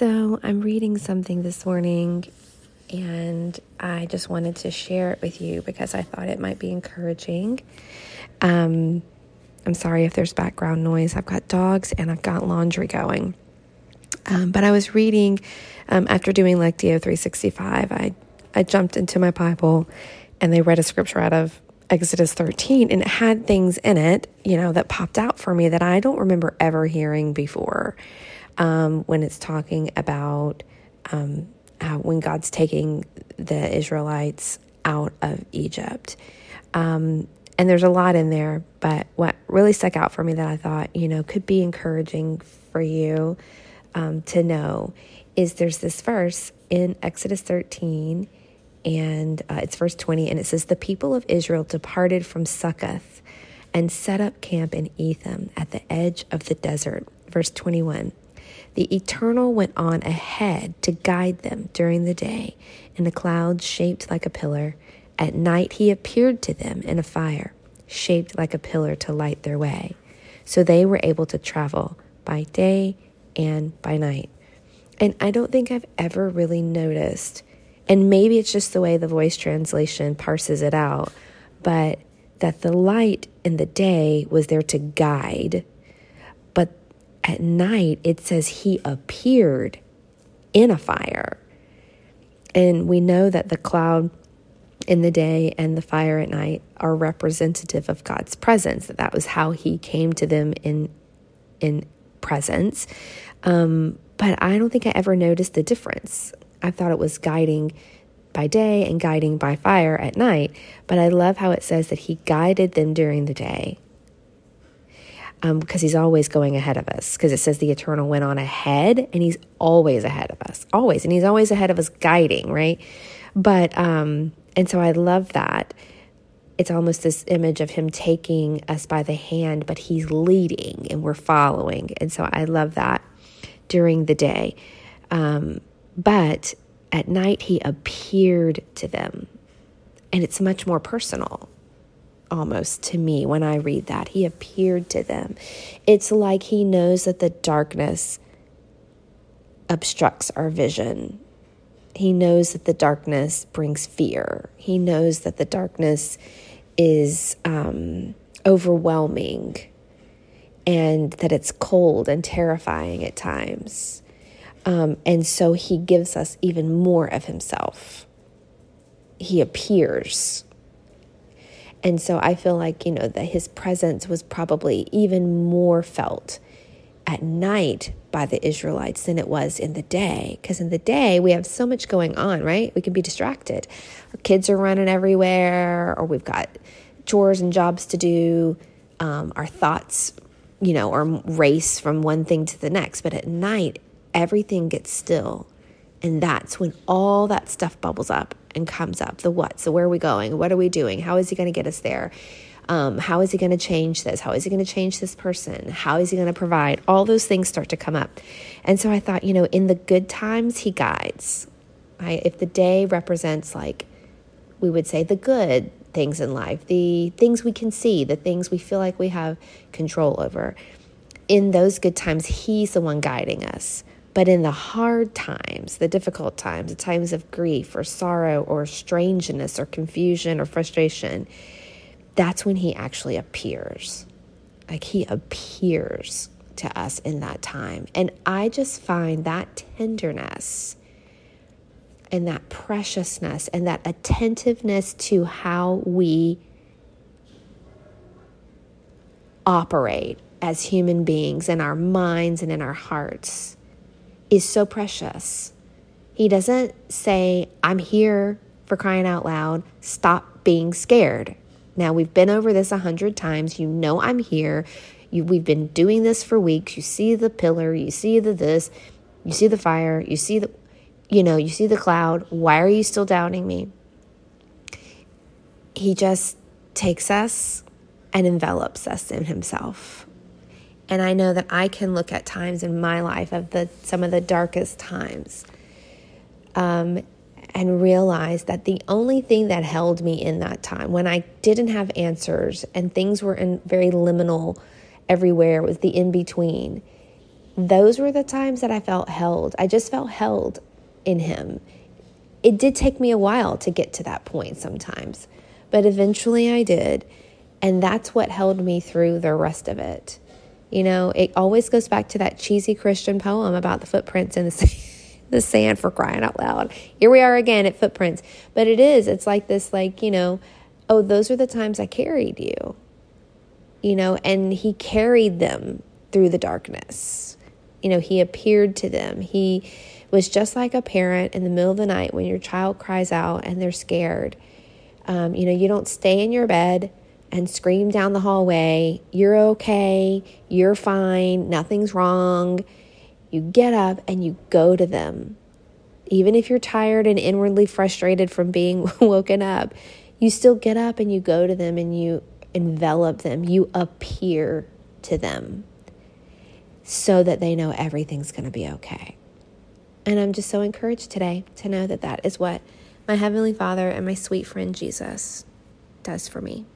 So, I'm reading something this morning and I just wanted to share it with you because I thought it might be encouraging. Um, I'm sorry if there's background noise. I've got dogs and I've got laundry going. Um, but I was reading um, after doing Lectio 365. I I jumped into my Bible and they read a scripture out of Exodus 13 and it had things in it, you know, that popped out for me that I don't remember ever hearing before. Um, when it's talking about um, when God's taking the Israelites out of Egypt. Um, and there's a lot in there, but what really stuck out for me that I thought, you know, could be encouraging for you um, to know is there's this verse in Exodus 13, and uh, it's verse 20, and it says, The people of Israel departed from Succoth and set up camp in Etham at the edge of the desert. Verse 21. The Eternal went on ahead to guide them during the day in a cloud shaped like a pillar. At night he appeared to them in a fire, shaped like a pillar to light their way. So they were able to travel by day and by night. And I don't think I've ever really noticed, and maybe it's just the way the voice translation parses it out, but that the light in the day was there to guide at night, it says he appeared in a fire. And we know that the cloud in the day and the fire at night are representative of God's presence. That that was how he came to them in in presence. Um, but I don't think I ever noticed the difference. I thought it was guiding by day and guiding by fire at night. But I love how it says that he guided them during the day um, because he's always going ahead of us. Because it says the eternal went on ahead, and he's always ahead of us, always, and he's always ahead of us, guiding, right? But um, and so I love that. It's almost this image of him taking us by the hand, but he's leading and we're following, and so I love that during the day. Um, but at night, he appeared to them, and it's much more personal almost to me when I read that. He appeared to them. It's like he knows that the darkness obstructs our vision. He knows that the darkness brings fear. He knows that the darkness is um, overwhelming and that it's cold and terrifying at times. Um, and so he gives us even more of himself. He appears and so I feel like, you know, that his presence was probably even more felt at night by the Israelites than it was in the day. Because in the day, we have so much going on, right? We can be distracted. Our kids are running everywhere, or we've got chores and jobs to do. Um, our thoughts, you know, are race from one thing to the next. But at night, everything gets still. And that's when all that stuff bubbles up and comes up the what. So, where are we going? What are we doing? How is he going to get us there? Um, how is he going to change this? How is he going to change this person? How is he going to provide? All those things start to come up. And so I thought, you know, in the good times, he guides. If the day represents, like, we would say, the good things in life, the things we can see, the things we feel like we have control over, in those good times, he's the one guiding us. But in the hard times, the difficult times, the times of grief or sorrow or strangeness or confusion or frustration, that's when he actually appears. Like he appears to us in that time. And I just find that tenderness and that preciousness and that attentiveness to how we operate as human beings in our minds and in our hearts is so precious. He doesn't say, I'm here for crying out loud, stop being scared. Now, we've been over this a hundred times. You know I'm here. You, we've been doing this for weeks. You see the pillar, you see the this, you see the fire, you see the, you know, you see the cloud. Why are you still doubting me? He just takes us and envelops us in himself. And I know that I can look at times in my life of the some of the darkest times um, and realize that the only thing that held me in that time when I didn't have answers and things were in very liminal everywhere was the in between those were the times that I felt held. I just felt held in Him. It did take me a while to get to that point sometimes, but eventually I did. And that's what held me through the rest of it. You know, it always goes back to that cheesy Christian poem about the footprints in the, the sand for crying out loud. Here we are again at footprints. But it is, it's like this, like, you know, oh, those are the times I carried you. You know, and he carried them through the darkness. You know, he appeared to them. He was just like a parent in the middle of the night when your child cries out and they're scared. Um, you know, you don't stay in your bed and scream down the hallway, You're okay, you're fine, nothing's wrong. You get up and you go to them. Even if you're tired and inwardly frustrated from being woken up, you still get up and you go to them and you envelop them, you appear to them so that they know everything's going to be okay. And I'm just so encouraged today to know that that is what my Heavenly Father and my sweet friend Jesus does for me.